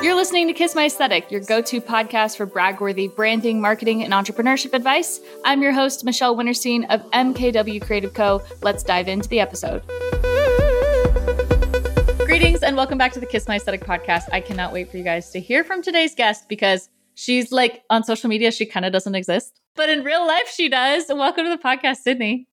You're listening to Kiss My Aesthetic, your go to podcast for bragworthy branding, marketing, and entrepreneurship advice. I'm your host, Michelle Winterstein of MKW Creative Co. Let's dive into the episode. Greetings and welcome back to the Kiss My Aesthetic podcast. I cannot wait for you guys to hear from today's guest because she's like on social media, she kind of doesn't exist, but in real life, she does. Welcome to the podcast, Sydney.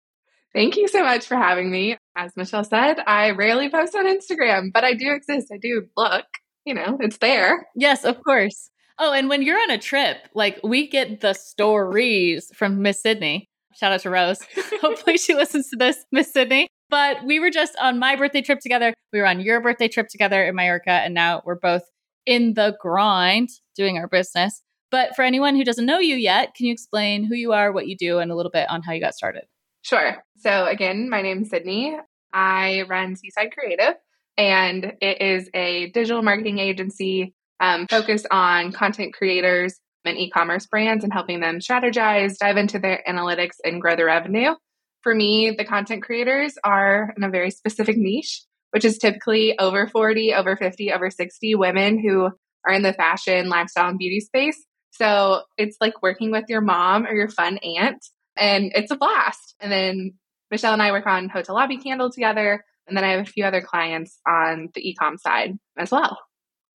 Thank you so much for having me. As Michelle said, I rarely post on Instagram, but I do exist. I do look, you know, it's there. Yes, of course. Oh, and when you're on a trip, like we get the stories from Miss Sydney. Shout out to Rose. Hopefully she listens to this, Miss Sydney. But we were just on my birthday trip together. We were on your birthday trip together in Mallorca, and now we're both in the grind doing our business. But for anyone who doesn't know you yet, can you explain who you are, what you do, and a little bit on how you got started? Sure. So, again, my name's Sydney. I run Seeside Creative, and it is a digital marketing agency um, focused on content creators and e commerce brands and helping them strategize, dive into their analytics, and grow their revenue. For me, the content creators are in a very specific niche, which is typically over 40, over 50, over 60 women who are in the fashion, lifestyle, and beauty space. So it's like working with your mom or your fun aunt, and it's a blast. And then Michelle and I work on Hotel Lobby Candle together. And then I have a few other clients on the ecom side as well.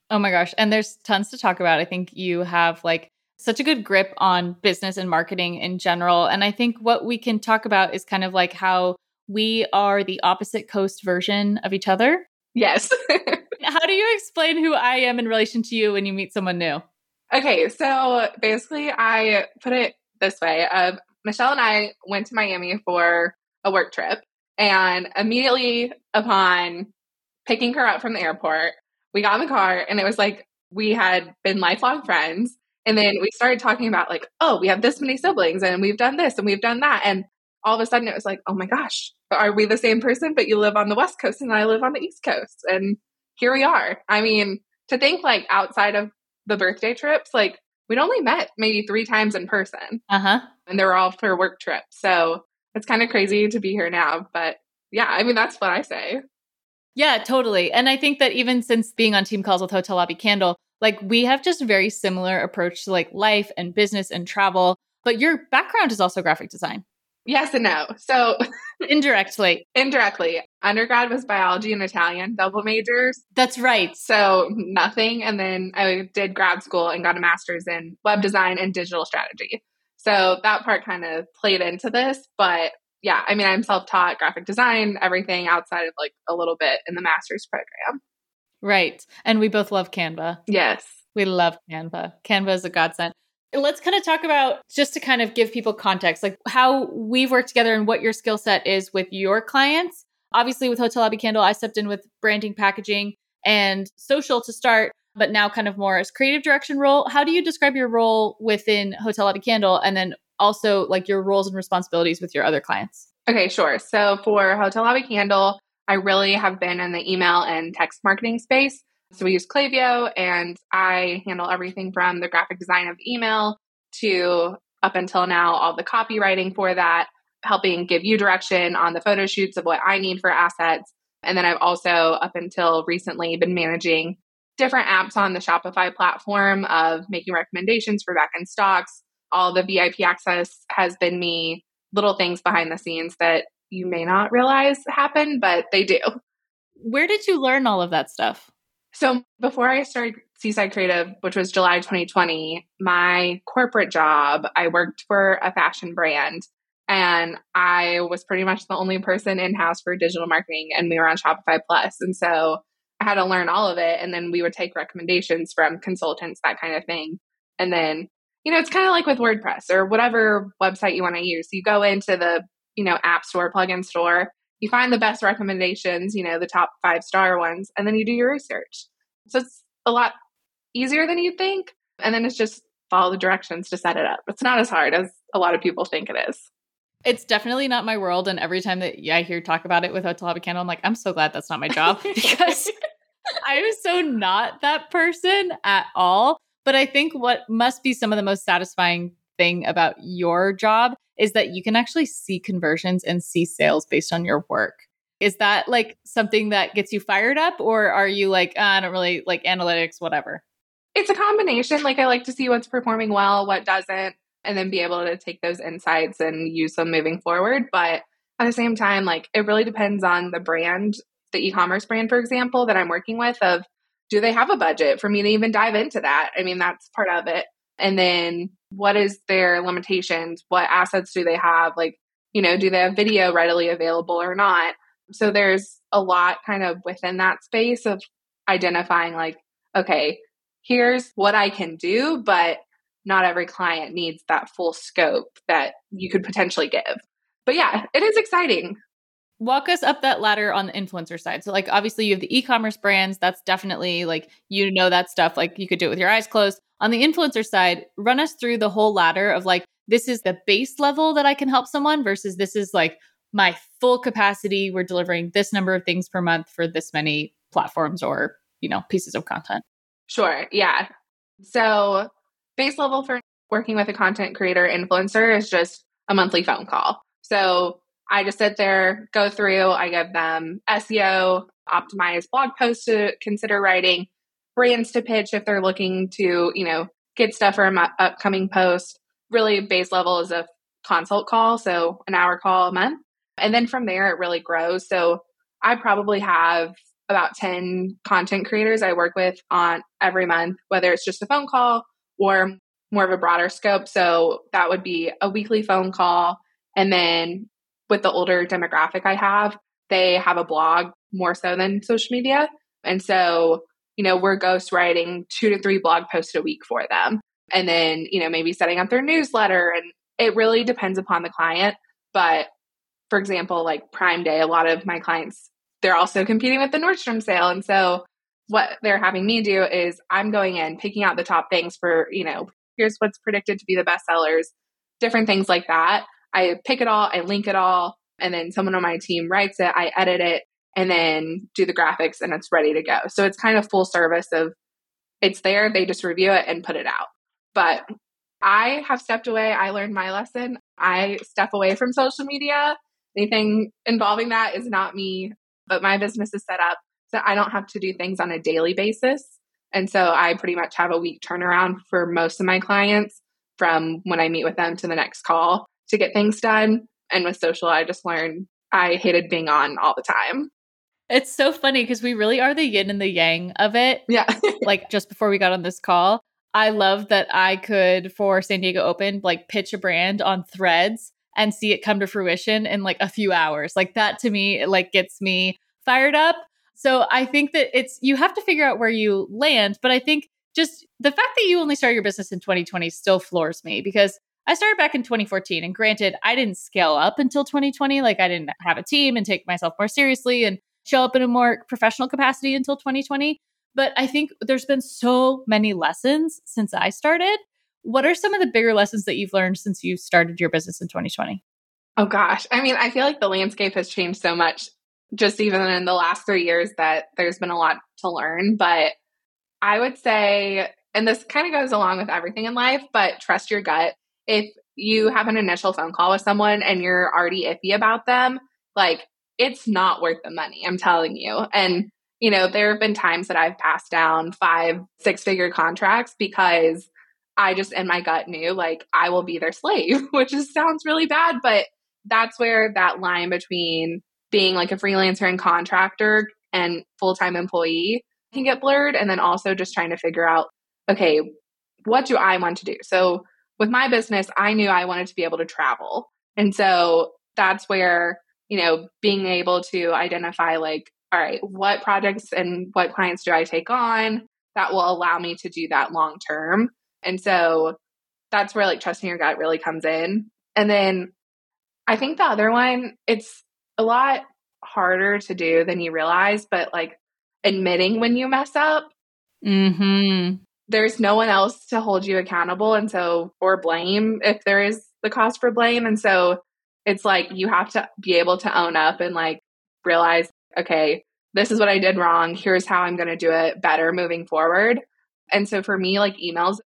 Oh my gosh. And there's tons to talk about. I think you have like such a good grip on business and marketing in general. And I think what we can talk about is kind of like how we are the opposite coast version of each other. Yes. How do you explain who I am in relation to you when you meet someone new? okay, so basically, I put it this way uh, Michelle and I went to Miami for a work trip. And immediately upon picking her up from the airport, we got in the car and it was like we had been lifelong friends. And then we started talking about, like, oh, we have this many siblings and we've done this and we've done that. And all of a sudden it was like, oh my gosh, are we the same person? But you live on the West Coast and I live on the East Coast. And here we are. I mean, to think like outside of the birthday trips, like we'd only met maybe three times in person Uh huh. and they were all for work trips. So it's kind of crazy to be here now. But yeah, I mean, that's what I say. Yeah, totally. And I think that even since being on team calls with Hotel Lobby Candle, like we have just very similar approach to like life and business and travel. But your background is also graphic design Yes and no. So indirectly. indirectly, undergrad was biology and Italian, double majors. That's right. So nothing. And then I did grad school and got a master's in web design and digital strategy. So that part kind of played into this. But yeah, I mean, I'm self taught graphic design, everything outside of like a little bit in the master's program. Right. And we both love Canva. Yes. We love Canva. Canva is a godsend. Let's kind of talk about just to kind of give people context, like how we've worked together and what your skill set is with your clients. Obviously, with Hotel Lobby Candle, I stepped in with branding, packaging, and social to start, but now kind of more as creative direction role. How do you describe your role within Hotel Lobby Candle and then also like your roles and responsibilities with your other clients? Okay, sure. So for Hotel Lobby Candle, I really have been in the email and text marketing space. So we use Klaviyo and I handle everything from the graphic design of email to up until now, all the copywriting for that, helping give you direction on the photo shoots of what I need for assets. And then I've also, up until recently, been managing different apps on the Shopify platform of making recommendations for back end stocks. All the VIP access has been me, little things behind the scenes that you may not realize happen, but they do. Where did you learn all of that stuff? So before I started Seeside Creative, which was July 2020, my corporate job, I worked for a fashion brand and I was pretty much the only person in house for digital marketing and we were on Shopify Plus. And so I had to learn all of it and then we would take recommendations from consultants, that kind of thing. And then, you know, it's kind of like with WordPress or whatever website you want to use. You go into the, you know, app store, plugin store, you find the best recommendations, you know, the top five star ones, and then you do your research. So it's a lot easier than you think. And then it's just follow the directions to set it up. It's not as hard as a lot of people think it is. It's definitely not my world. And every time that I hear talk about it with Hotel Lobby Candle, I'm like, I'm so glad that's not my job because I am so not that person at all. But I think what must be some of the most satisfying thing about your job is that you can actually see conversions and see sales based on your work. Is that like something that gets you fired up, or are you like, "Ah, I don't really like analytics, whatever? It's a combination. Like I like to see what's performing well, what doesn't, and then be able to take those insights and use them moving forward. But at the same time, like it really depends on the brand, the e-commerce brand, for example, that I'm working with of do they have a budget for me to even dive into that? I mean, that's part of it. And then what is their limitations? What assets do they have? Like, you know, do they have video readily available or not? So there's a lot kind of within that space of identifying like, okay, here's what I can do, but not every client needs that full scope that you could potentially give. But yeah, it is exciting. Walk us up that ladder on the influencer side. So, like, obviously, you have the e commerce brands. That's definitely like, you know, that stuff. Like, you could do it with your eyes closed. On the influencer side, run us through the whole ladder of like, this is the base level that I can help someone versus this is like my full capacity. We're delivering this number of things per month for this many platforms or, you know, pieces of content. Sure. Yeah. So, base level for working with a content creator influencer is just a monthly phone call. So, I just sit there, go through, I give them SEO, optimize blog posts to consider writing, brands to pitch if they're looking to, you know, get stuff for an upcoming post. Really, base level is a consult call, so an hour call a month. And then from there, it really grows. So I probably have about 10 content creators I work with on every month, whether it's just a phone call or more of a broader scope. So that would be a weekly phone call. And then with the older demographic I have, they have a blog more so than social media. And so, you know, we're ghostwriting two to three blog posts a week for them. And then, you know, maybe setting up their newsletter. And it really depends upon the client. But for example, like Prime Day, a lot of my clients, they're also competing with the Nordstrom sale. And so what they're having me do is I'm going in, picking out the top things for, you know, here's what's predicted to be the best sellers, different things like that. I pick it all, I link it all, and then someone on my team writes it, I edit it, and then do the graphics, and it's ready to go. So it's kind of full service of it's there, they just review it and put it out. But I have stepped away. I learned my lesson. I step away from social media. Anything involving that is not me, but my business is set up so I don't have to do things on a daily basis. And so I pretty much have a week turnaround for most of my clients from when I meet with them to the next call to get things done. And with social, I just learned I hated being on all the time. It's so funny because we really are the yin and the yang of it. Yeah. like just before we got on this call, I love that I could for San Diego Open like pitch a brand on threads and see it come to fruition in like a few hours. Like that to me it like gets me fired up. So I think that it's you have to figure out where you land, but I think just the fact that you only started your business in 2020 still floors me because I started back in 2014. And granted, I didn't scale up until 2020. Like I didn't have a team and take myself more seriously and show up in a more professional capacity until 2020. But I think there's been so many lessons since I started. What are some of the bigger lessons that you've learned since you started your business in 2020? Oh gosh. I mean, I feel like the landscape has changed so much just even in the last three years that there's been a lot to learn. But I would say, and this kind of goes along with everything in life, but trust your gut if you have an initial phone call with someone and you're already iffy about them, like it's not worth the money, I'm telling you. And, you know, there have been times that I've passed down five, six figure contracts because I just in my gut knew like I will be their slave, which just sounds really bad, but that's where that line between being like a freelancer and contractor and full time employee can get blurred. And then also just trying to figure out, okay, what do I want to do? So with my business, I knew I wanted to be able to travel. And so that's where, you know, being able to identify like, all right, what projects and what clients do I take on that will allow me to do that long term. And so that's where like trusting your gut really comes in. And then I think the other one, it's a lot harder to do than you realize, but like admitting when you mess up. Mm-hmm. there's no one else to hold you accountable and so or blame if there is the cause for blame. And so it's like you have to be able to own up and like realize okay this is what i did wrong. Here's how i'm going to do it better moving forward. And so for me like emails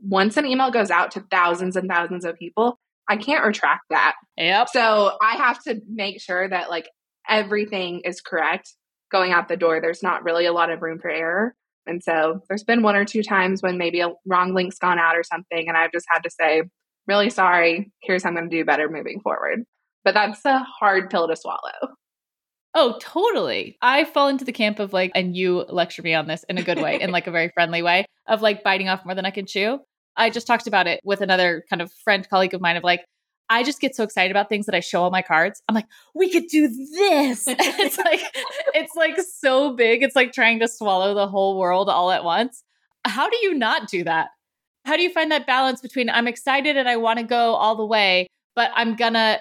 once an email goes out to thousands and thousands of people, I can't retract that. Yep. So I have to make sure that like everything is correct going out the door. There's not really a lot of room for error. And so there's been one or two times when maybe a wrong link's gone out or something, and I've just had to say, really sorry, here's how I'm going to do better moving forward. But that's a hard pill to swallow. Oh, totally. I fall into the camp of like, and you lecture me on this in a good way, in like a very friendly way, of like biting off more than I can chew. I just talked about it with another kind of friend, colleague of mine, of like, I just get so excited about things that I show all my cards. I'm like, we could do this. it's like, it's like so big. It's like trying to swallow the whole world all at once. How do you not do that? How do you find that balance between I'm excited and I want to go all the way, but I'm gonna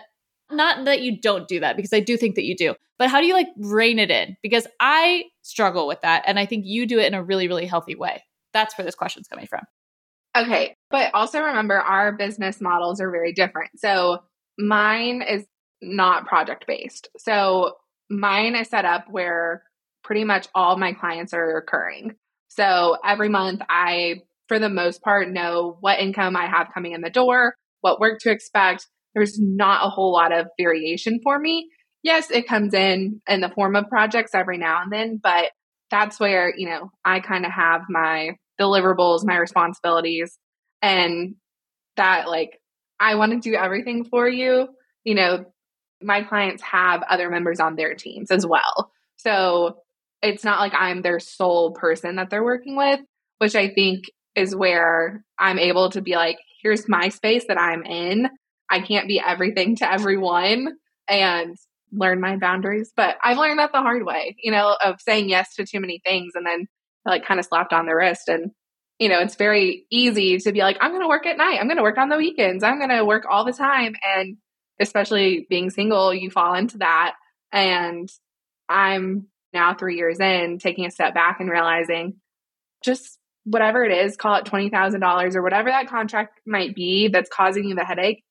not that you don't do that because I do think that you do, but how do you like rein it in? Because I struggle with that. And I think you do it in a really, really healthy way. That's where this question's coming from. Okay. But also remember, our business models are very different. So mine is not project based. So mine is set up where pretty much all my clients are recurring. So every month, I, for the most part, know what income I have coming in the door, what work to expect. There's not a whole lot of variation for me. Yes, it comes in in the form of projects every now and then, but that's where, you know, I kind of have my deliverables, my responsibilities, and that like I want to do everything for you. You know, my clients have other members on their teams as well. So it's not like I'm their sole person that they're working with, which I think is where I'm able to be like, here's my space that I'm in. I can't be everything to everyone and learn my boundaries. But I've learned that the hard way, you know, of saying yes to too many things and then like kind of slapped on the wrist. And, you know, it's very easy to be like, I'm going to work at night. I'm going to work on the weekends. I'm going to work all the time. And especially being single, you fall into that. And I'm now three years in taking a step back and realizing just whatever it is, call it $20,000 or whatever that contract might be that's causing you the headache,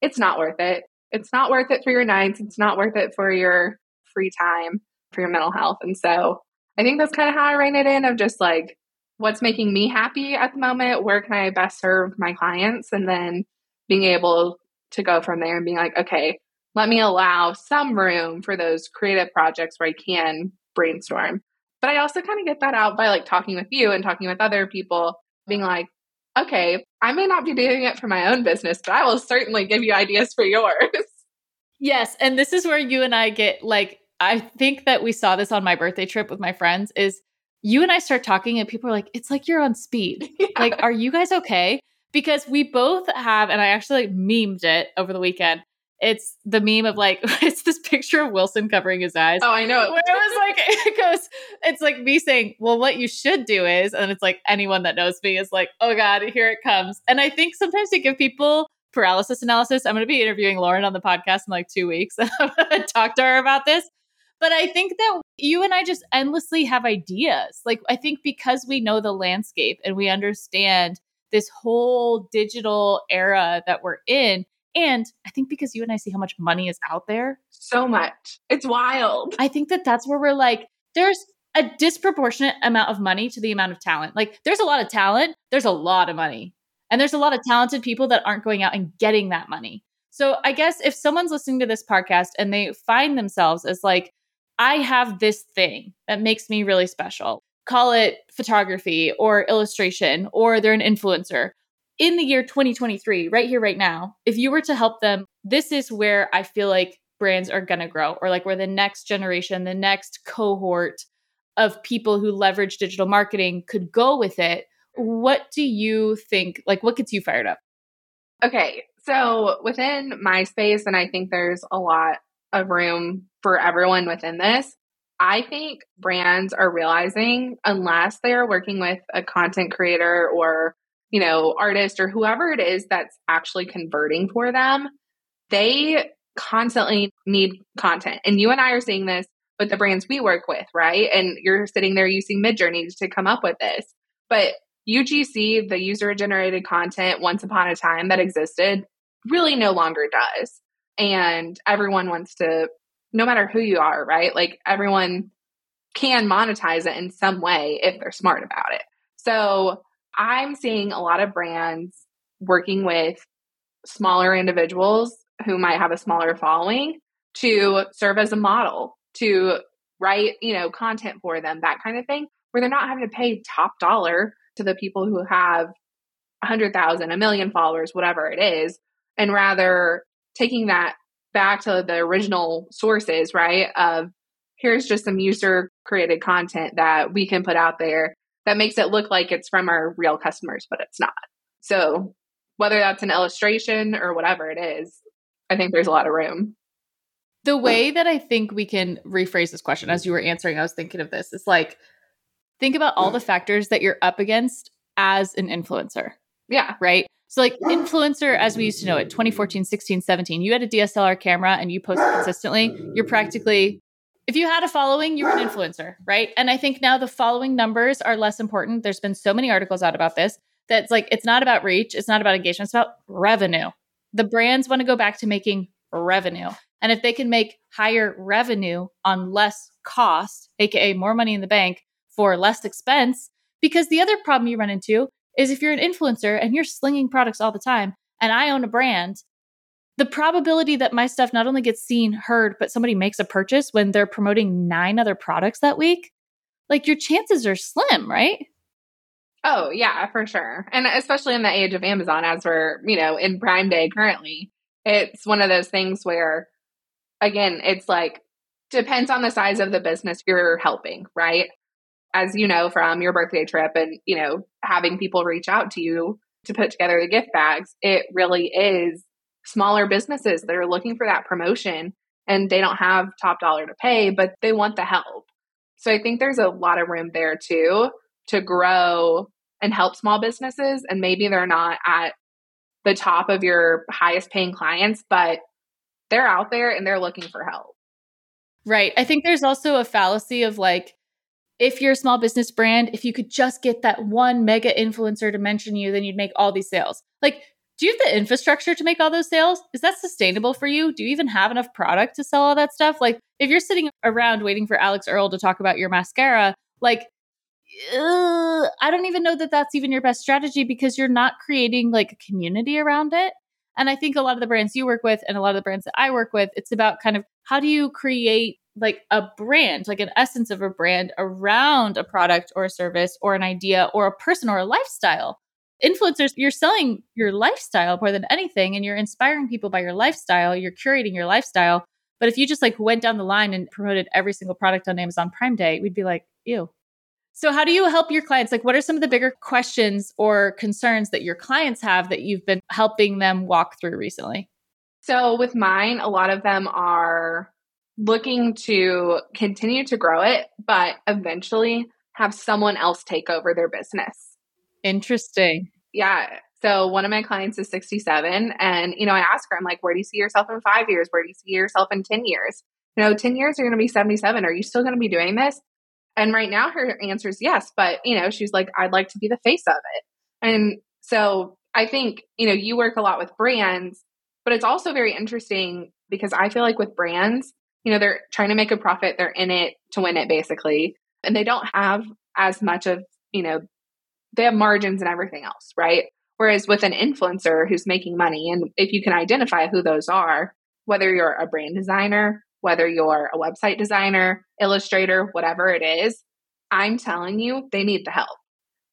it's not worth it. It's not worth it for your nights. It's not worth it for your free time, for your mental health. And so I think that's kind of how I rein it in of just like what's making me happy at the moment, where can I best serve my clients, and then being able to go from there and being like, okay, let me allow some room for those creative projects where I can brainstorm. But I also kind of get that out by like talking with you and talking with other people, being like, okay, I may not be doing it for my own business, but I will certainly give you ideas for yours. Yes. And this is where you and I get like, I think that we saw this on my birthday trip with my friends is you and I start talking and people are like, it's like you're on speed. Yeah. Like, are you guys okay? Because we both have, and I actually like memed it over the weekend. It's the meme of like, it's this picture of Wilson covering his eyes. Oh, I know. Where it was like, it goes, it's like me saying, well, what you should do is, and it's like anyone that knows me is like, oh God, here it comes. And I think sometimes you give people paralysis analysis. I'm going to be interviewing Lauren on the podcast in like two weeks. I'm going to talk to her about this. But I think that you and I just endlessly have ideas. Like, I think because we know the landscape and we understand this whole digital era that we're in, and I think because you and I see how much money is out there. So much. It's wild. I think that that's where we're like, there's a disproportionate amount of money to the amount of talent. Like, there's a lot of talent, there's a lot of money. And there's a lot of talented people that aren't going out and getting that money. So I guess if someone's listening to this podcast and they find themselves as like, I have this thing that makes me really special, call it photography or illustration, or they're an influencer, in the year 2023, right here, right now, if you were to help them, this is where I feel like brands are going to grow, or like where the next generation, the next cohort of people who leverage digital marketing could go with it. What do you think? Like, what gets you fired up? Okay. So within my space, and I think there's a lot of room for everyone within this. I think brands are realizing unless they are working with a content creator or you know, artist or whoever it is that's actually converting for them, they constantly need content. And you and I are seeing this with the brands we work with, right? And you're sitting there using Midjourney to come up with this. But UGC, the user generated content once upon a time that existed, really no longer does. And everyone wants to, no matter who you are, right? Like everyone can monetize it in some way if they're smart about it. So I'm seeing a lot of brands working with smaller individuals who might have a smaller following to serve as a model, to write, you know, content for them, that kind of thing, where they're not having to pay top dollar to the people who have a hundred thousand, a million followers, whatever it is, and rather taking that back to the original sources, right? Of here's just some user created content that we can put out there that makes it look like it's from our real customers, but it's not. So whether that's an illustration or whatever it is, I think there's a lot of room. The way that I think we can rephrase this question as you were answering, I was thinking of this. It's like, think about all the factors that you're up against as an influencer. Yeah. Right. So, like, influencer, as we used to know it, 2014, 16, 17, you had a DSLR camera and you posted consistently, you're practically, if you had a following, you were an influencer. Right. And I think now the following numbers are less important. There's been so many articles out about this that's like, it's not about reach, it's not about engagement, it's about revenue. The brands want to go back to making revenue. And if they can make higher revenue on less cost, aka more money in the bank for less expense, because the other problem you run into is if you're an influencer and you're slinging products all the time, and I own a brand, the probability that my stuff not only gets seen, heard, but somebody makes a purchase when they're promoting nine other products that week, like your chances are slim, right? Oh, yeah, for sure. And especially in the age of Amazon, as we're, you know, in Prime Day currently, it's one of those things where, again, it's like, depends on the size of the business you're helping, right? As you know from your birthday trip and, you know, having people reach out to you to put together the gift bags, it really is smaller businesses that are looking for that promotion and they don't have top dollar to pay, but they want the help. So I think there's a lot of room there too to grow and help small businesses. And maybe they're not at the top of your highest paying clients, but they're out there and they're looking for help. Right. I think there's also a fallacy of like, if you're a small business brand, if you could just get that one mega influencer to mention you, then you'd make all these sales. Like, do you have the infrastructure to make all those sales? Is that sustainable for you? Do you even have enough product to sell all that stuff? Like, if you're sitting around waiting for Alix Earle to talk about your mascara, like I don't even know that that's even your best strategy because you're not creating like a community around it. And I think a lot of the brands you work with and a lot of the brands that I work with, it's about kind of how do you create like a brand, like an essence of a brand around a product or a service or an idea or a person or a lifestyle. Influencers, you're selling your lifestyle more than anything and you're inspiring people by your lifestyle, you're curating your lifestyle. But if you just like went down the line and promoted every single product on Amazon Prime Day, we'd be like, ew, so, how do you help your clients? Like, what are some of the bigger questions or concerns that your clients have that you've been helping them walk through recently? So, with mine, a lot of them are looking to continue to grow it, but eventually have someone else take over their business. Interesting. Yeah. So, one of my clients is 67. And, you know, I ask her, I'm like, where do you see yourself in five years? Where do you see yourself in 10 years? You know, 10 years, you're going to be 77. Are you still going to be doing this? And right now her answer is yes, but you know, she's like, I'd like to be the face of it. And so I think, you know, you work a lot with brands, but it's also very interesting because I feel like with brands, you know, they're trying to make a profit, they're in it to win it basically. And they don't have as much of, you know, they have margins and everything else, right? Whereas with an influencer who's making money, and if you can identify who those are, whether you're a brand designer, whether you're a website designer, illustrator, whatever it is, I'm telling you, they need the help.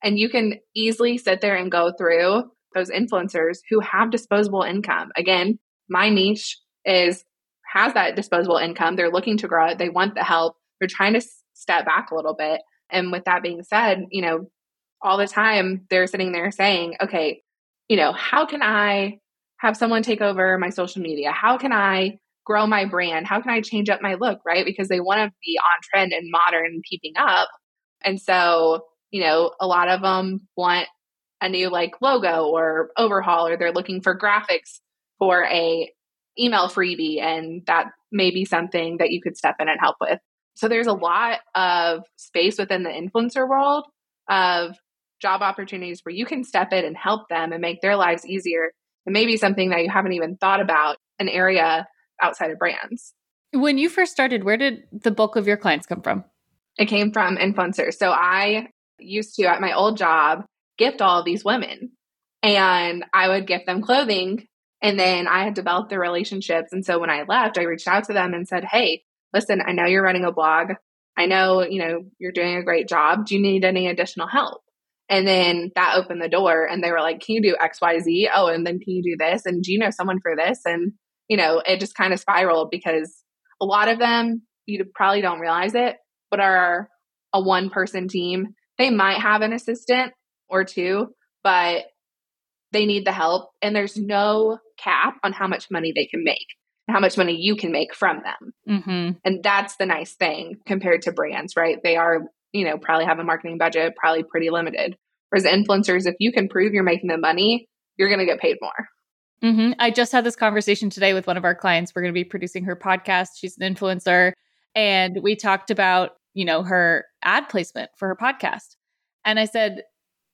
And you can easily sit there and go through those influencers who have disposable income. Again, my niche is has that disposable income. They're looking to grow it. They want the help. They're trying to step back a little bit. And with that being said, you know, all the time they're sitting there saying, okay, you know, how can I have someone take over my social media? How can I grow my brand? How can I change up my look, right? Because they want to be on trend and modern and keeping up. And so, you know, a lot of them want a new like logo or overhaul or they're looking for graphics for a email freebie and that may be something that you could step in and help with. So there's a lot of space within the influencer world of job opportunities where you can step in and help them and make their lives easier. It may be something that you haven't even thought about, an area outside of brands. When you first started, where did the bulk of your clients come from? It came from influencers. So I used to, at my old job, gift all these women. And I would gift them clothing. And then I had developed the relationships. And so when I left, I reached out to them and said, Hey, listen, I know you're running a blog. I know, you know, you're doing a great job. Do you need any additional help? And then that opened the door and they were like, Can you do XYZ? Oh, and then can you do this? And do you know someone for this? And, you know, it just kind of spiraled because a lot of them, you probably don't realize it, but are a one person team. They might have an assistant or two, but they need the help. And there's no cap on how much money they can make how much money you can make from them. Mm-hmm. And that's the nice thing compared to brands, right? They are, you know, probably have a marketing budget, probably pretty limited. Whereas influencers, if you can prove you're making the money, you're going to get paid more. Mm-hmm. I just had this conversation today with one of our clients. We're going to be producing her podcast. She's an influencer. And we talked about, you know, her ad placement for her podcast. And I said,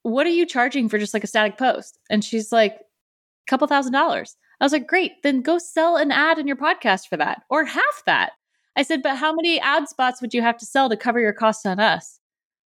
What are you charging for just like a static post? And she's like, A couple thousand dollars. I was like, Great, then go sell an ad in your podcast for that or half that. I said, But how many ad spots would you have to sell to cover your costs on us?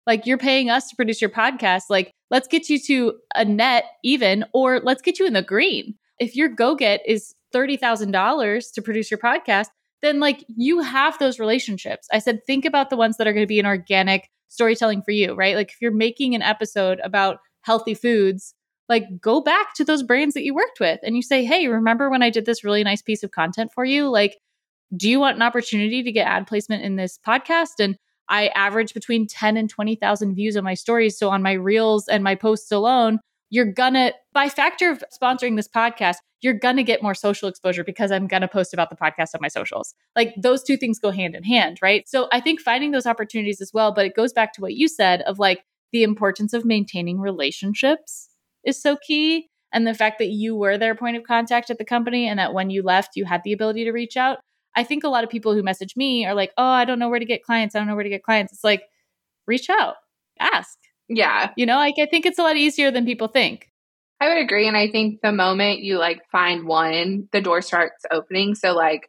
Like, you're paying us to produce your podcast. Like, let's get you to a net even, or let's get you in the green. If your go get is $30,000 to produce your podcast, then like you have those relationships. I said, think about the ones that are going to be an organic storytelling for you, right? Like if you're making an episode about healthy foods, like go back to those brands that you worked with and you say, hey, remember when I did this really nice piece of content for you? Like, do you want an opportunity to get ad placement in this podcast? And I average between 10 and 20,000 views on my stories. So on my reels and my posts alone, you're gonna, by factor of sponsoring this podcast, you're gonna get more social exposure because I'm gonna post about the podcast on my socials. Like those two things go hand in hand, right? So I think finding those opportunities as well, but it goes back to what you said of like the importance of maintaining relationships is so key. And the fact that you were their point of contact at the company and that when you left, you had the ability to reach out. I think a lot of people who message me are like, oh, I don't know where to get clients. I don't know where to get clients. It's like, reach out, ask. Yeah. You know, like I think it's a lot easier than people think. I would agree. And I think the moment you like find one, the door starts opening. So, like,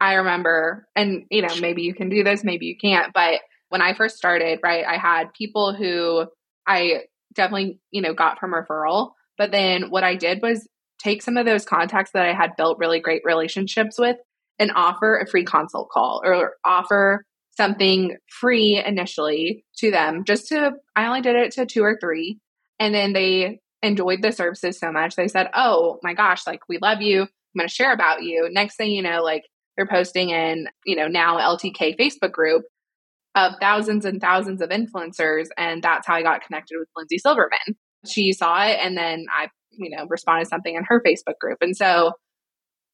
I remember, and you know, maybe you can do this, maybe you can't. But when I first started, right, I had people who I definitely, you know, got from referral. But then what I did was take some of those contacts that I had built really great relationships with and offer a free consult call or offer something free initially to them just to I only did it to two or three and then they enjoyed the services so much. They said oh my gosh like we love you. I'm going to share about you. Next thing you know like they're posting in you know now LTK Facebook group of thousands and thousands of influencers and that's how I got connected with Lindsay Silverman. She saw it and then I you know responded something in her Facebook group. And so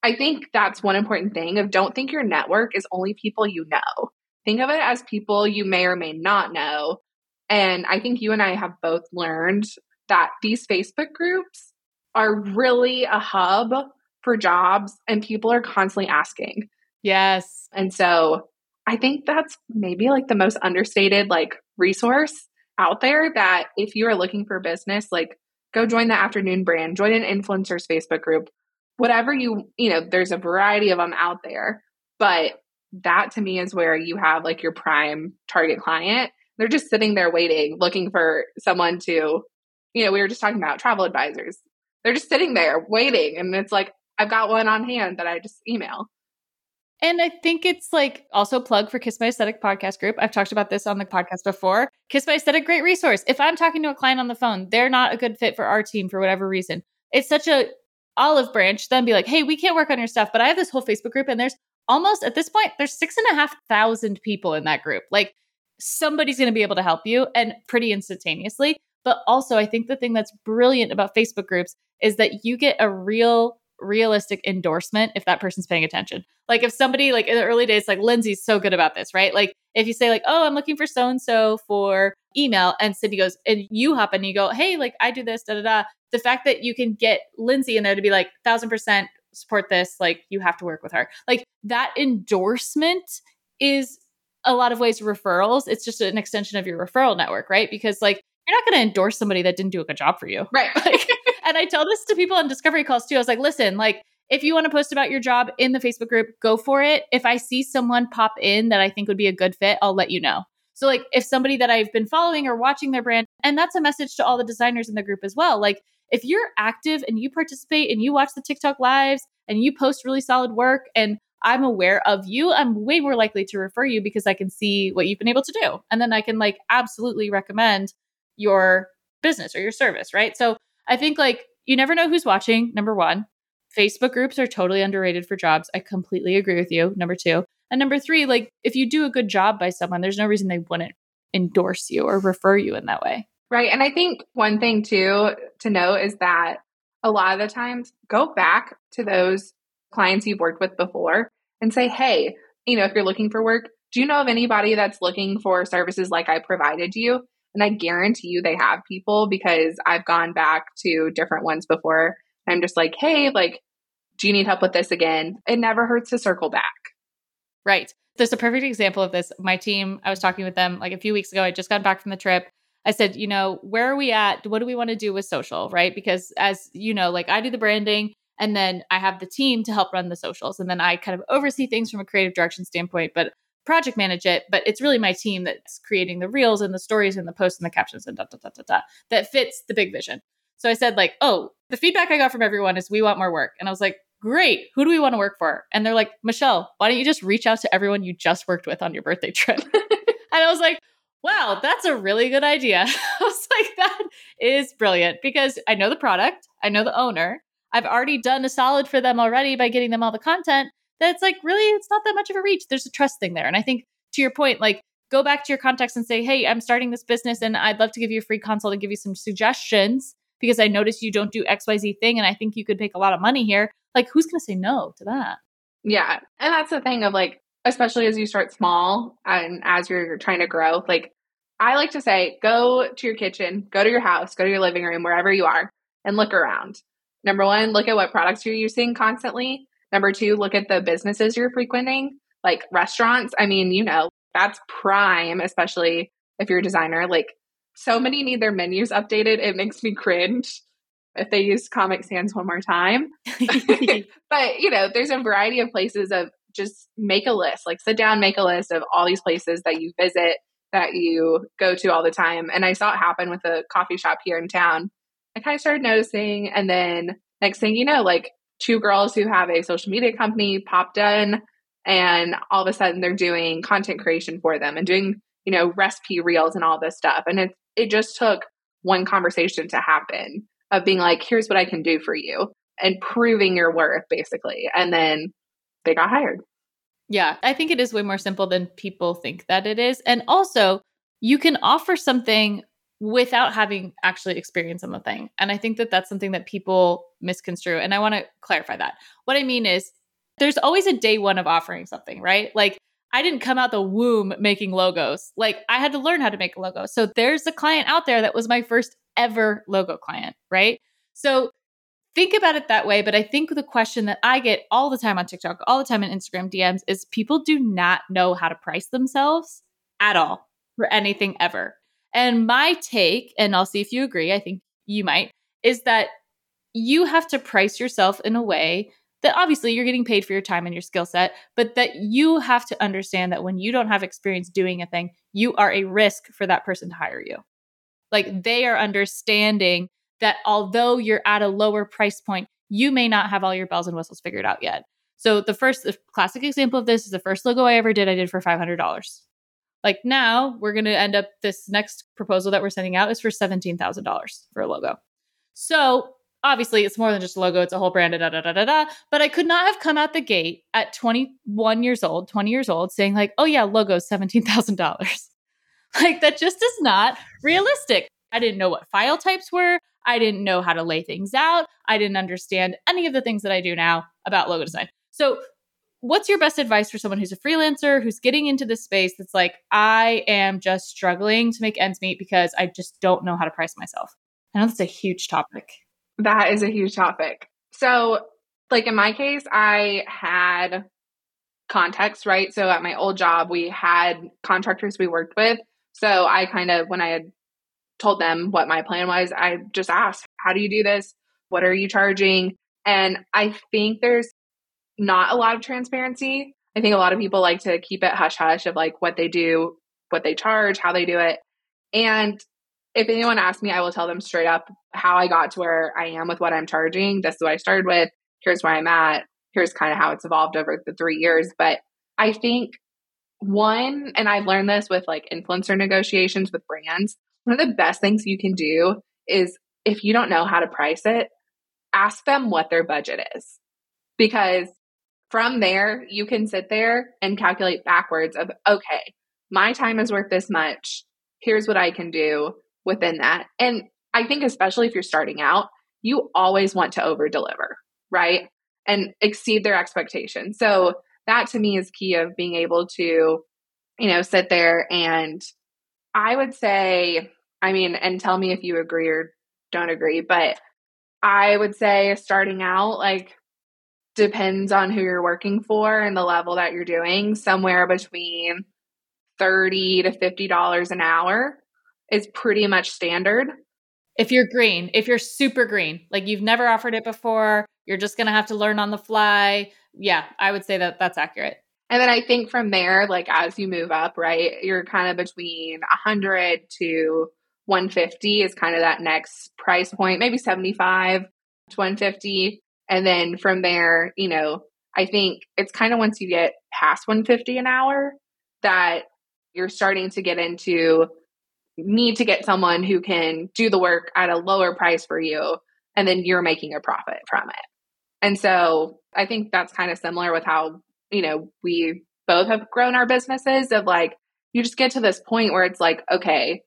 I think that's one important thing of don't think your network is only people you know think of it as people you may or may not know. And I think you and I have both learned that these Facebook groups are really a hub for jobs and people are constantly asking. Yes. And so I think that's maybe like the most understated like resource out there that if you are looking for business, like go join the afternoon brand, join an influencers Facebook group, whatever you, you know, there's a variety of them out there. But that to me is where you have like your prime target client. They're just sitting there waiting, looking for someone to, you know, we were just talking about travel advisors. They're just sitting there waiting. And it's like, I've got one on hand that I just email. And I think it's like also plug for Kiss My Aesthetic podcast group. I've talked about this on the podcast before. Kiss My Aesthetic, great resource. If I'm talking to a client on the phone, they're not a good fit for our team for whatever reason. It's such a olive branch, then be like, hey, we can't work on your stuff, but I have this whole Facebook group and there's almost at this point, there's six and a half thousand people in that group. Like somebody's going to be able to help you and pretty instantaneously. But also, I think the thing that's brilliant about Facebook groups is that you get a real, realistic endorsement if that person's paying attention. Like if somebody, like in the early days, like Lindsay's so good about this, right? Like if you say, like, oh, I'm looking for so and so for email, and Cindy goes, and you hop and you go, hey, like I do this, da da da. The fact that you can get Lindsay in there to be like, thousand percent support this like you have to work with her. Like that endorsement is a lot of ways referrals it's just an extension of your referral network right? Because like you're not going to endorse somebody that didn't do a good job for you. Right. Like, and i tell this to people on discovery calls too i was like listen like if you want to post about your job in the facebook group go for it. If i see someone pop in that i think would be a good fit i'll let you know. So, like, if somebody that I've been following or watching their brand, and that's a message to all the designers in the group as well. Like, if you're active and you participate and you watch the TikTok lives and you post really solid work and I'm aware of you, I'm way more likely to refer you because I can see what you've been able to do. And then I can like absolutely recommend your business or your service, right? So I think like you never know who's watching, number one. Facebook groups are totally underrated for jobs. I completely agree with you. Number two. And number three, like if you do a good job by someone, there's no reason they wouldn't endorse you or refer you in that way. Right. And I think one thing too to know is that a lot of the times go back to those clients you've worked with before and say, hey, you know, if you're looking for work, do you know of anybody that's looking for services like I provided you? And I guarantee you they have people because I've gone back to different ones before. I'm just like, hey, like, do you need help with this again? It never hurts to circle back. Right. There's a perfect example of this. My team, I was talking with them like a few weeks ago. I just got back from the trip. I said, you know, where are we at? What do we want to do with social? Right. Because as you know, like I do the branding and then I have the team to help run the socials. And then I kind of oversee things from a creative direction standpoint, but project manage it. But it's really my team that's creating the reels and the stories and the posts and the captions and da da da da da that fits the big vision. So I said, like, oh, the feedback I got from everyone is we want more work. And I was like, great. Who do we want to work for? And they're like, Michelle, why don't you just reach out to everyone you just worked with on your birthday trip? and I was like, wow, that's a really good idea. I was like, that is brilliant because I know the product, I know the owner. I've already done a solid for them already by getting them all the content. That's like, really, it's not that much of a reach. There's a trust thing there. And I think to your point, like, go back to your contacts and say, hey, I'm starting this business and I'd love to give you a free consult and give you some suggestions because I noticed you don't do XYZ thing and I think you could make a lot of money here. Like, who's going to say no to that? Yeah. And that's the thing of like, especially as you start small and as you're trying to grow, like, I like to say, go to your kitchen, go to your house, go to your living room, wherever you are, and look around. Number one, look at what products you're using constantly. Number two, look at the businesses you're frequenting, like restaurants. I mean, you know, that's prime, especially if you're a designer. Like, so many need their menus updated. It makes me cringe if they use Comic Sans one more time. but, you know, there's a variety of places of just make a list, like sit down, make a list of all these places that you visit, that you go to all the time. And I saw it happen with a coffee shop here in town. I kind of started noticing. And then next thing you know, like two girls who have a social media company popped in and all of a sudden they're doing content creation for them and doing, you know, recipe reels and all this stuff. And it, it just took one conversation to happen of being like, here's what I can do for you and proving your worth basically. And then they got hired. Yeah, I think it is way more simple than people think that it is. And also, you can offer something without having actually experienced on the thing. And I think that that's something that people misconstrue. And I want to clarify that. What I mean is, there's always a day one of offering something, right? Like, I didn't come out the womb making logos. Like, I had to learn how to make a logo. So, there's a client out there that was my first ever logo client, right? So, think about it that way. But I think the question that I get all the time on TikTok, all the time in Instagram DMs is people do not know how to price themselves at all for anything ever. And my take, and I'll see if you agree, I think you might, is that you have to price yourself in a way that obviously you're getting paid for your time and your skill set, but that you have to understand that when you don't have experience doing a thing, you are a risk for that person to hire you. Like they are understanding that although you're at a lower price point, you may not have all your bells and whistles figured out yet. So the first the classic example of this is the first logo I ever did, I did for $500. Like now, we're going to end up this next proposal that we're sending out is for $17,000 for a logo. So obviously, it's more than just a logo, it's a whole brand, da da da da da. But I could not have come out the gate at 21 years old, 20 years old, saying, like, oh yeah, logo $17,000. like, that just is not realistic. I didn't know what file types were. I didn't know how to lay things out. I didn't understand any of the things that I do now about logo design. So what's your best advice for someone who's a freelancer who's getting into this space that's like i am just struggling to make ends meet because i just don't know how to price myself i know that's a huge topic. That is a huge topic. So like in my case i had context right? So at my old job we had contractors we worked with. So i kind of when i had told them what my plan was i just asked how do you do this what are you charging and i think there's not a lot of transparency. I think a lot of people like to keep it hush hush of like what they do what they charge, how they do it. And if anyone asks me, I will tell them straight up how I got to where I am with what I'm charging. This is what I started with. Here's where I'm at. Here's kind of how it's evolved over the three years. But I think one, and I've learned this with like influencer negotiations with brands, one of the best things you can do is if you don't know how to price it, ask them what their budget is. Because from there, you can sit there and calculate backwards of, okay, my time is worth this much. Here's what I can do within that. And I think, especially if you're starting out, you always want to over deliver, right? And exceed their expectations. So that to me is key of being able to, you know, sit there and I would say, I mean, and tell me if you agree or don't agree, but I would say starting out, like, depends on who you're working for and the level that you're doing, somewhere between 30 to $50 an hour is pretty much standard. If you're green, if you're super green, like you've never offered it before, you're just going to have to learn on the fly. Yeah, I would say that that's accurate. And then I think from there, like as you move up, right, you're kind of between 100 to 150 is kind of that next price point, maybe 75 to 150. And then from there, you know, I think it's kind of once you get past 150 an hour that you're starting to get into need to get someone who can do the work at a lower price for you and then you're making a profit from it. And so I think that's kind of similar with how, you know, we both have grown our businesses of like you just get to this point where it's like, okay,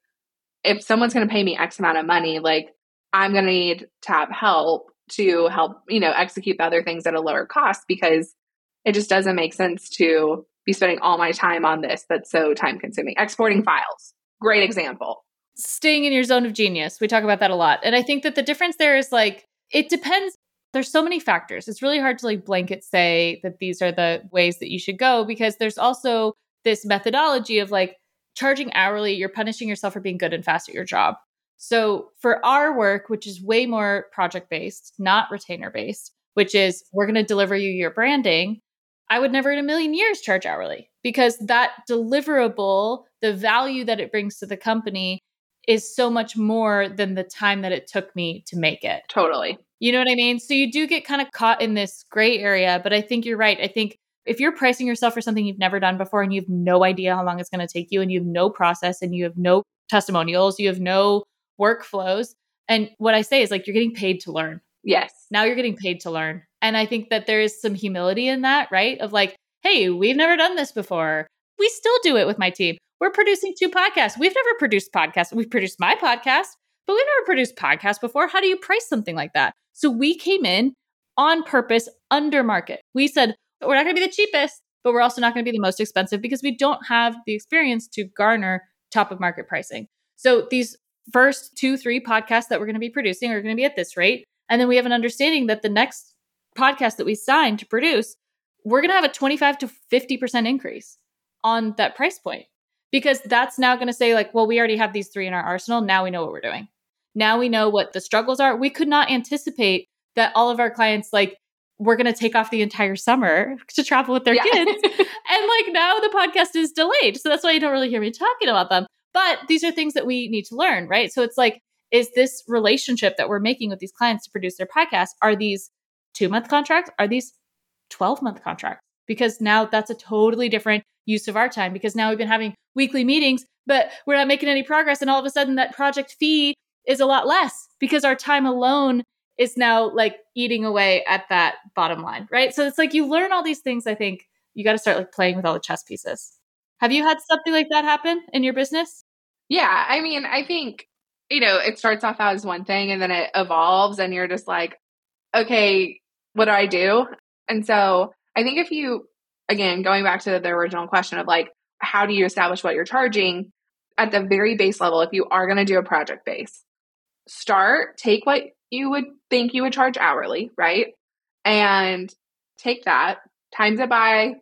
if someone's going to pay me X amount of money, like I'm going to need to have help to help, you know, execute the other things at a lower cost because it just doesn't make sense to be spending all my time on this that's so time consuming. Exporting files, great example. Staying in your zone of genius. We talk about that a lot. And I think that the difference there is like, it depends. There's so many factors. It's really hard to like blanket say that these are the ways that you should go because there's also this methodology of like charging hourly, you're punishing yourself for being good and fast at your job. So for our work, which is way more project based, not retainer based, which is we're going to deliver you your branding, I would never in a million years charge hourly because that deliverable, the value that it brings to the company is so much more than the time that it took me to make it. Totally. You know what I mean? So you do get kind of caught in this gray area, but I think you're right. I think if you're pricing yourself for something you've never done before and you have no idea how long it's going to take you and you have no process and you have no testimonials, you have no workflows. And what I say is like, you're getting paid to learn. Yes. Now you're getting paid to learn. And I think that there is some humility in that, right? Of like, hey, we've never done this before. We still do it with my team. We're producing two podcasts. We've never produced podcasts. We've produced my podcast, but we've never produced podcasts before. How do you price something like that? So we came in on purpose under market. We said, we're not going to be the cheapest, but we're also not going to be the most expensive because we don't have the experience to garner top of market pricing. So these first two, three podcasts that we're going to be producing are going to be at this rate. And then we have an understanding that the next podcast that we sign to produce, we're going to have a 25 to 50% increase on that price point because that's now going to say, like, well, we already have these three in our arsenal. Now we know what we're doing. Now we know what the struggles are. We could not anticipate that all of our clients, like, we're going to take off the entire summer to travel with their yeah. kids. and like now the podcast is delayed. So that's why you don't really hear me talking about them. But these are things that we need to learn, right? So it's like, is this relationship that we're making with these clients to produce their podcast, are these two month contracts? Are these 12 month contracts? Because now that's a totally different use of our time because now we've been having weekly meetings, but we're not making any progress. And all of a sudden that project fee is a lot less because our time alone is now like eating away at that bottom line, right? So it's like you learn all these things. I think you got to start like playing with all the chess pieces. Have you had something like that happen in your business? Yeah, I mean, I think, you know, it starts off as one thing and then it evolves and you're just like, okay, what do I do? And so I think if you, again, going back to the original question of like, how do you establish what you're charging? At the very base level, if you are going to do a project base, start, take what you would think you would charge hourly, right? And take that, times it by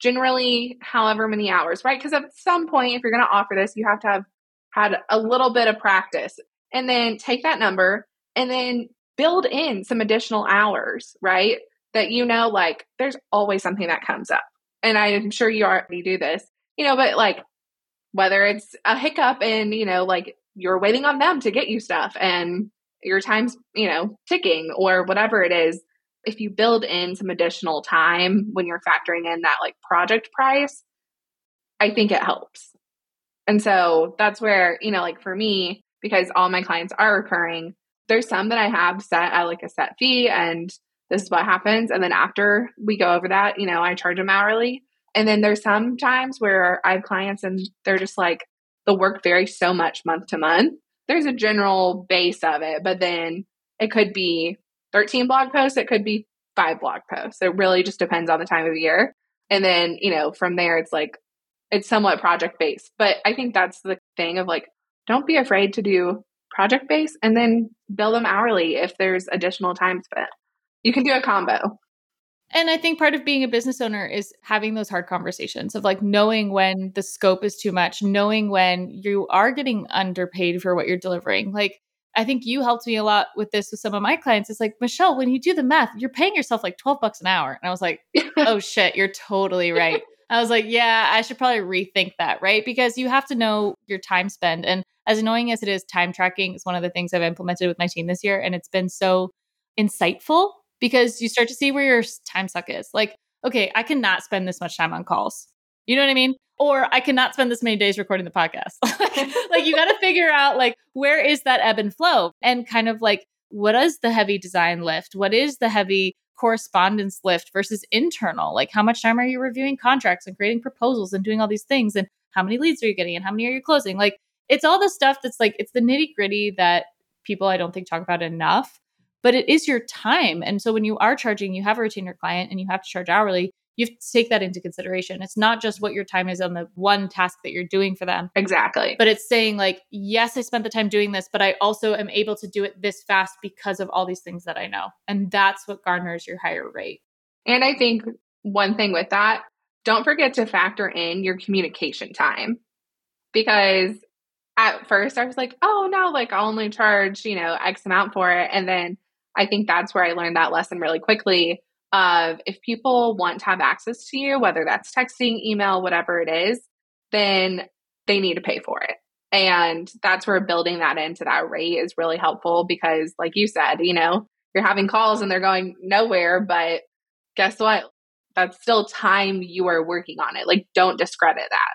generally however many hours, right? Because at some point, if you're going to offer this, you have to have had a little bit of practice and then take that number and then build in some additional hours, right? That you know, like there's always something that comes up. And I'm sure you already do this, you know, but like whether it's a hiccup and, you know, like you're waiting on them to get you stuff and your time's, you know, ticking or whatever it is, if you build in some additional time when you're factoring in that like project price, I think it helps. And so that's where, you know, like for me, because all my clients are recurring, there's some that I have set at like a set fee and this is what happens. And then after we go over that, you know, I charge them hourly. And then there's some times where I have clients and they're just like, the work varies so much month to month. There's a general base of it, but then it could be 13 blog posts, it could be five blog posts. It really just depends on the time of year. And then, you know, from there, it's like, it's somewhat project based. But I think that's the thing of like, don't be afraid to do project based and then bill them hourly if there's additional time spent. You can do a combo. And I think part of being a business owner is having those hard conversations of like knowing when the scope is too much, knowing when you are getting underpaid for what you're delivering. Like, I think you helped me a lot with this with some of my clients. It's like, Michelle, when you do the math, you're paying yourself like 12 bucks an hour. And I was like, oh shit, you're totally right. I was like, yeah, I should probably rethink that, right? Because you have to know your time spent. And as annoying as it is, time tracking is one of the things I've implemented with my team this year. And it's been so insightful because you start to see where your time suck is. Like, okay, I cannot spend this much time on calls. You know what I mean? Or I cannot spend this many days recording the podcast. like you got to figure out like where is that ebb and flow and kind of like what is the heavy design lift? What is the heavy correspondence lift versus internal? Like how much time are you reviewing contracts and creating proposals and doing all these things and how many leads are you getting and how many are you closing? Like it's all the stuff that's like it's the nitty-gritty that people I don't think talk about enough but it is your time. And so when you are charging, you have a retainer client and you have to charge hourly, you have to take that into consideration. It's not just what your time is on the one task that you're doing for them. Exactly. But it's saying, like, yes, I spent the time doing this, but I also am able to do it this fast because of all these things that I know. And that's what garners your higher rate. And I think one thing with that, don't forget to factor in your communication time because at first I was like, oh no, like I'll only charge, you know, X amount for it. And then I think that's where I learned that lesson really quickly of if people want to have access to you, whether that's texting, email, whatever it is, then they need to pay for it. And that's where building that into that rate is really helpful because, like you said, you know, you're having calls and they're going nowhere, but guess what? That's still time you are working on it. Like, don't discredit that.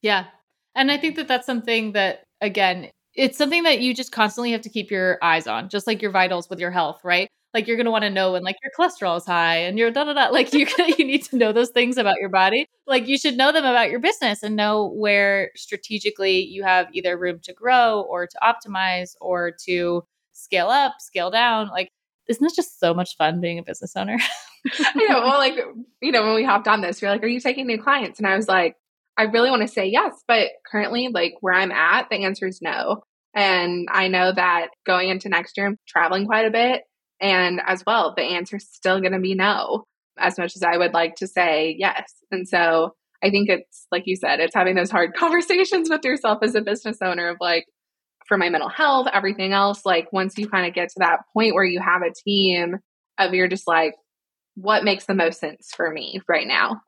Yeah. And I think that that's something that, again, it's something that you just constantly have to keep your eyes on, just like your vitals with your health, right? Like you're gonna want to know when like your cholesterol is high and your da da da. Like you you need to know those things about your body. Like you should know them about your business and know where strategically you have either room to grow or to optimize or to scale up, scale down. Like isn't it just so much fun being a business owner? you know, well, like you know, when we hopped on this, you're like, "Are you taking new clients?" And I was like, I really want to say yes, but currently, like where I'm at, the answer is no. And I know that going into next year, I'm traveling quite a bit. And as well, the answer is still going to be no, as much as I would like to say yes. And so I think it's like you said, it's having those hard conversations with yourself as a business owner of like, for my mental health, everything else. Like, once you kind of get to that point where you have a team of you're just like, what makes the most sense for me right now?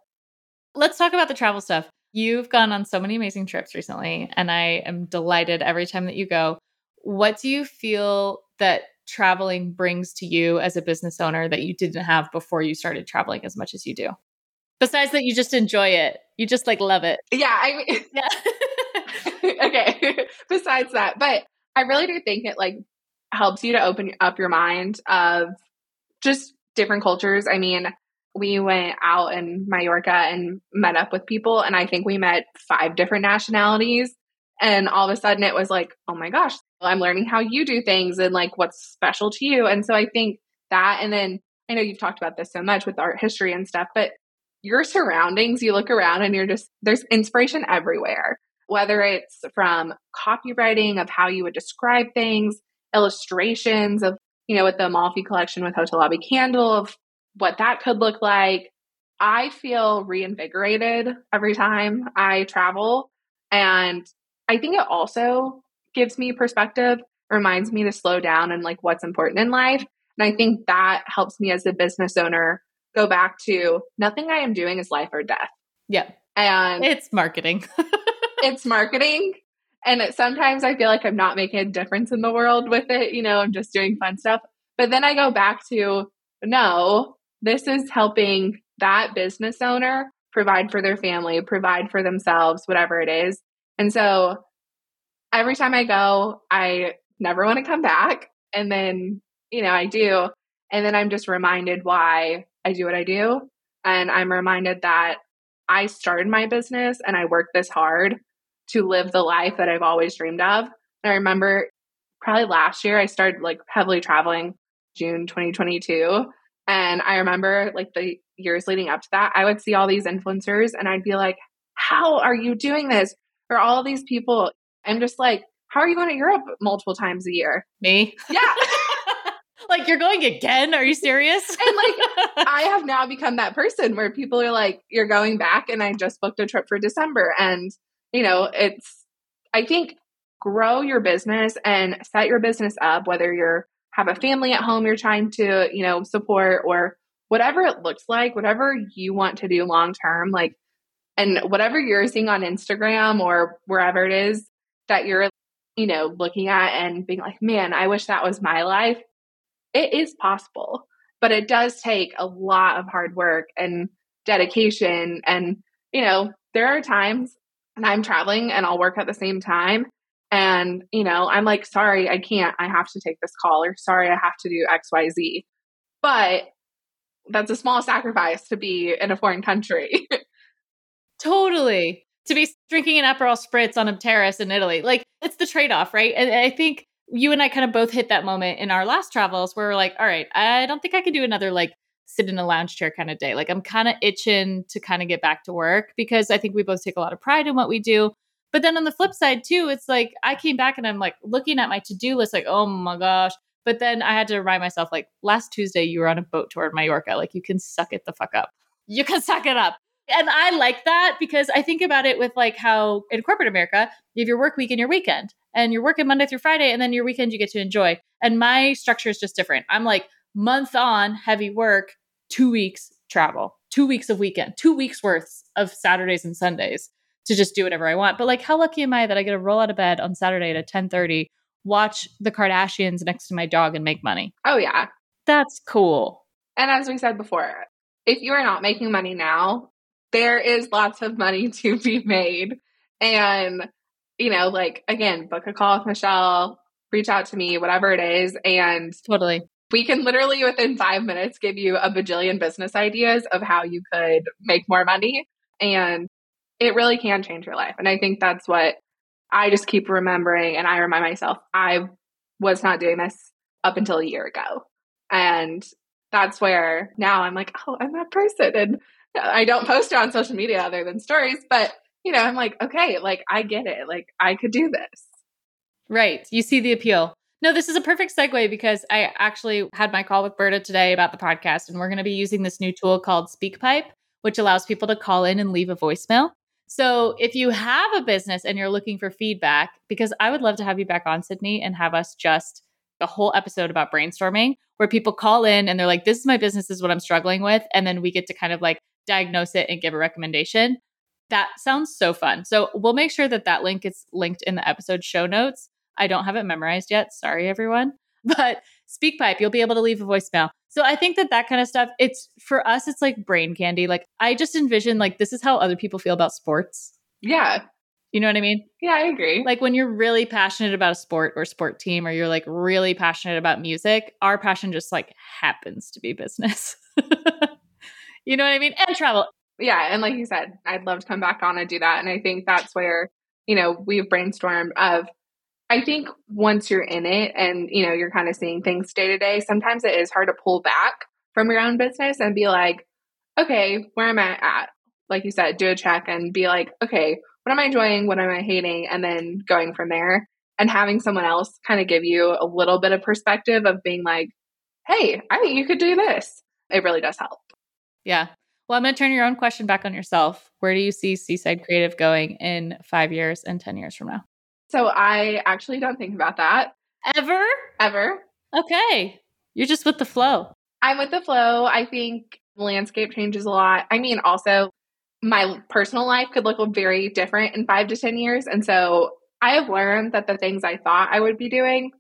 Let's talk about the travel stuff. You've gone on so many amazing trips recently, and I am delighted every time that you go. What do you feel that traveling brings to you as a business owner that you didn't have before you started traveling as much as you do? Besides that, you just enjoy it. You just like love it. Yeah. I mean, yeah. okay. Besides that, but I really do think it like helps you to open up your mind of just different cultures. I mean, we went out in Mallorca and met up with people. And I think we met five different nationalities. And all of a sudden it was like, oh my gosh, I'm learning how you do things and like what's special to you. And so I think that, and then I know you've talked about this so much with art history and stuff, but your surroundings, you look around and you're just, there's inspiration everywhere, whether it's from copywriting of how you would describe things, illustrations of, you know, with the Amalfi collection with Hotel Lobby Candle of what that could look like. I feel reinvigorated every time I travel. And I think it also gives me perspective, reminds me to slow down and like what's important in life. And I think that helps me as a business owner go back to nothing I am doing is life or death. Yeah. And it's marketing. it's marketing. And it, sometimes I feel like I'm not making a difference in the world with it. You know, I'm just doing fun stuff. But then I go back to no, this is helping that business owner provide for their family, provide for themselves, whatever it is. And so every time I go, I never want to come back. And then, you know, I do. And then I'm just reminded why I do what I do. And I'm reminded that I started my business and I worked this hard to live the life that I've always dreamed of. And I remember probably last year I started like heavily traveling June 2022. And I remember like the years leading up to that, I would see all these influencers and I'd be like, how are you doing this? Or all these people. I'm just like, how are you going to Europe multiple times a year? Me? Yeah. like you're going again? Are you serious? and like I have now become that person where people are like, you're going back and I just booked a trip for December. And, you know, it's I think grow your business and set your business up, whether you're have a family at home you're trying to, you know, support or whatever it looks like, whatever you want to do long term, like, and whatever you're seeing on Instagram or wherever it is that you're, you know, looking at and being like, man, I wish that was my life. It is possible, but it does take a lot of hard work and dedication. And, you know, there are times and I'm traveling and I'll work at the same time and, you know, I'm like, sorry, I can't. I have to take this call or sorry, I have to do XYZ. But that's a small sacrifice to be in a foreign country. totally. To be drinking an Aperol Spritz on a terrace in Italy. Like, it's the trade off, right? And I think you and I kind of both hit that moment in our last travels where we're like, all right, I don't think I can do another like sit in a lounge chair kind of day. Like, I'm kind of itching to kind of get back to work because I think we both take a lot of pride in what we do. But then on the flip side, too, it's like I came back and I'm like looking at my to do list, like, oh my gosh. But then I had to remind myself, like, last Tuesday, you were on a boat tour in Mallorca. Like, you can suck it the fuck up. You can suck it up. And I like that because I think about it with like how in corporate America, you have your work week and your weekend, and you're working Monday through Friday, and then your weekend you get to enjoy. And my structure is just different. I'm like month on heavy work, two weeks travel, two weeks of weekend, two weeks worth of Saturdays and Sundays to just do whatever I want. But like, how lucky am I that I get to roll out of bed on Saturday at 10:30, watch the Kardashians next to my dog, and make money? Oh yeah, that's cool. And as we said before, if you are not making money now, there is lots of money to be made. And you know, like again, book a call with Michelle, reach out to me, whatever it is, and totally. We can literally within five minutes give you a bajillion business ideas of how you could make more money. And it really can change your life. And I think that's what I just keep remembering. And I remind myself, I was not doing this up until a year ago. And that's where now I'm like, oh, I'm that person. And I don't post it on social media other than stories, but you know, I'm like, okay, like I get it. Like I could do this. Right. You see the appeal. No, this is a perfect segue because I actually had my call with Berta today about the podcast, and we're going to be using this new tool called SpeakPipe, which allows people to call in and leave a voicemail. So if you have a business and you're looking for feedback, because I would love to have you back on, Sydney, and have us just a whole episode about brainstorming where people call in and they're like, this is my business, this is what I'm struggling with. And then we get to kind of like diagnose it and give a recommendation. That sounds so fun. So we'll make sure that that link is linked in the episode show notes. I don't have it memorized yet. Sorry, everyone. But SpeakPipe, you'll be able to leave a voicemail. So I think that that kind of stuff, it's for us, it's like brain candy. Like I just envision like this is how other people feel about sports. Yeah. You know what I mean? Yeah, I agree. Like when you're really passionate about a sport or sport team, or you're like really passionate about music, our passion just like happens to be business. you know what I mean? And travel. Yeah. And like you said, I'd love to come back on and do that. And I think that's where, you know, we've brainstormed of I think once you're in it and you know you're kind of seeing things day to day, sometimes it is hard to pull back from your own business and be like, okay, where am I at? Like you said, do a check and be like, okay, what am I enjoying? What am I hating? And then going from there and having someone else kind of give you a little bit of perspective of being like, hey, I think you could do this. It really does help. Yeah. Well, I'm going to turn your own question back on yourself. Where do you see Seeside Creative going in five years and 10 years from now? So I actually don't think about that. Ever? Ever. Okay. You're just with the flow. I'm with the flow. I think landscape changes a lot. I mean, also, my personal life could look very different in five to 10 years. And so I have learned that the things I thought I would be doing,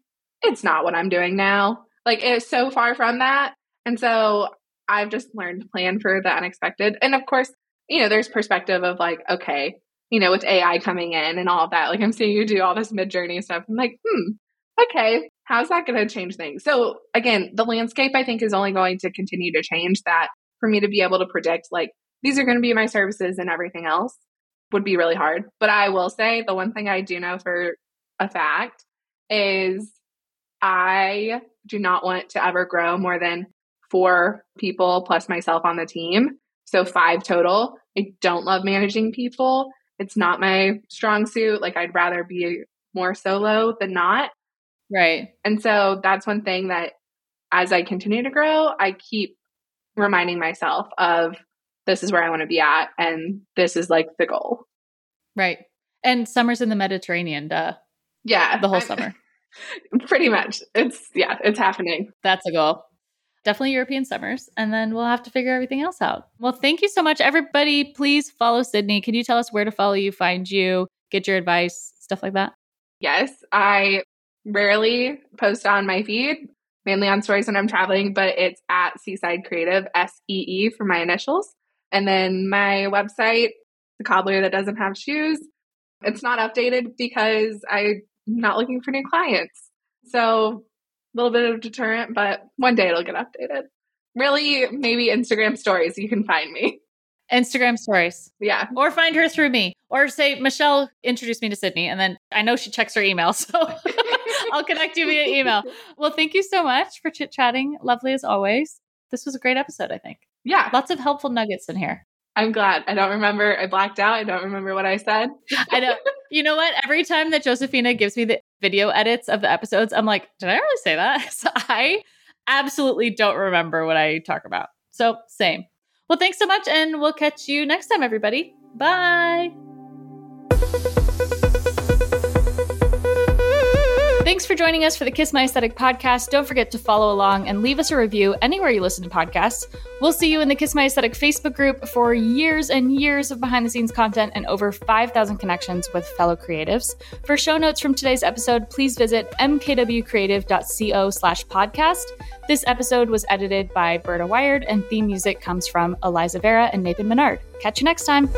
it's not what I'm doing now. Like it's so far from that. And so I've just learned to plan for the unexpected. And of course, you know, there's perspective of like, okay, you know, with AI coming in and all of that, like I'm seeing you do all this Midjourney stuff. I'm like, hmm, okay, how's that going to change things? So again, the landscape I think is only going to continue to change that for me to be able to predict like these are going to be my services and everything else would be really hard. But I will say the one thing I do know for a fact is I do not want to ever grow more than four people plus myself on the team. So five total. I don't love managing people. It's not my strong suit. Like I'd rather be more solo than not. Right. And so that's one thing that as I continue to grow, I keep reminding myself of this is where I want to be at and this is like the goal. Right. And summer's in the Mediterranean, duh. Yeah. The whole summer. Pretty much. It's yeah, it's happening. That's a goal. Definitely European summers. And then we'll have to figure everything else out. Well, thank you so much. Everybody, please follow Sydney. Can you tell us where to follow you, find you, get your advice, stuff like that? Yes. I rarely post on my feed, mainly on stories when I'm traveling, but it's at Seeside Creative, S E E for my initials. And then my website, the cobbler that doesn't have shoes, it's not updated because I'm not looking for new clients. So little bit of deterrent, but one day it'll get updated. Really, maybe Instagram stories, you can find me. Instagram stories. Yeah. Or find her through me. Or say, Michelle introduced me to Sydney. And then I know she checks her email. So I'll connect you via email. Well, thank you so much for chit chatting. Lovely as always. This was a great episode, I think. Yeah. Lots of helpful nuggets in here. I'm glad. I don't remember. I blacked out. I don't remember what I said. I know. You know what? Every time that Josephina gives me the video edits of the episodes, I'm like, did I really say that? So I absolutely don't remember what I talk about. So, same. Well, thanks so much. And we'll catch you next time, everybody. Bye. Thanks for joining us for the Kiss My Aesthetic podcast. Don't forget to follow along and leave us a review anywhere you listen to podcasts. We'll see you in the Kiss My Aesthetic Facebook group for years and years of behind the scenes content and over 5,000 connections with fellow creatives. For show notes from today's episode, please visit mkwcreative.co slash podcast. This episode was edited by Berta Wired and theme music comes from Eliza Vera and Nathan Menard. Catch you next time.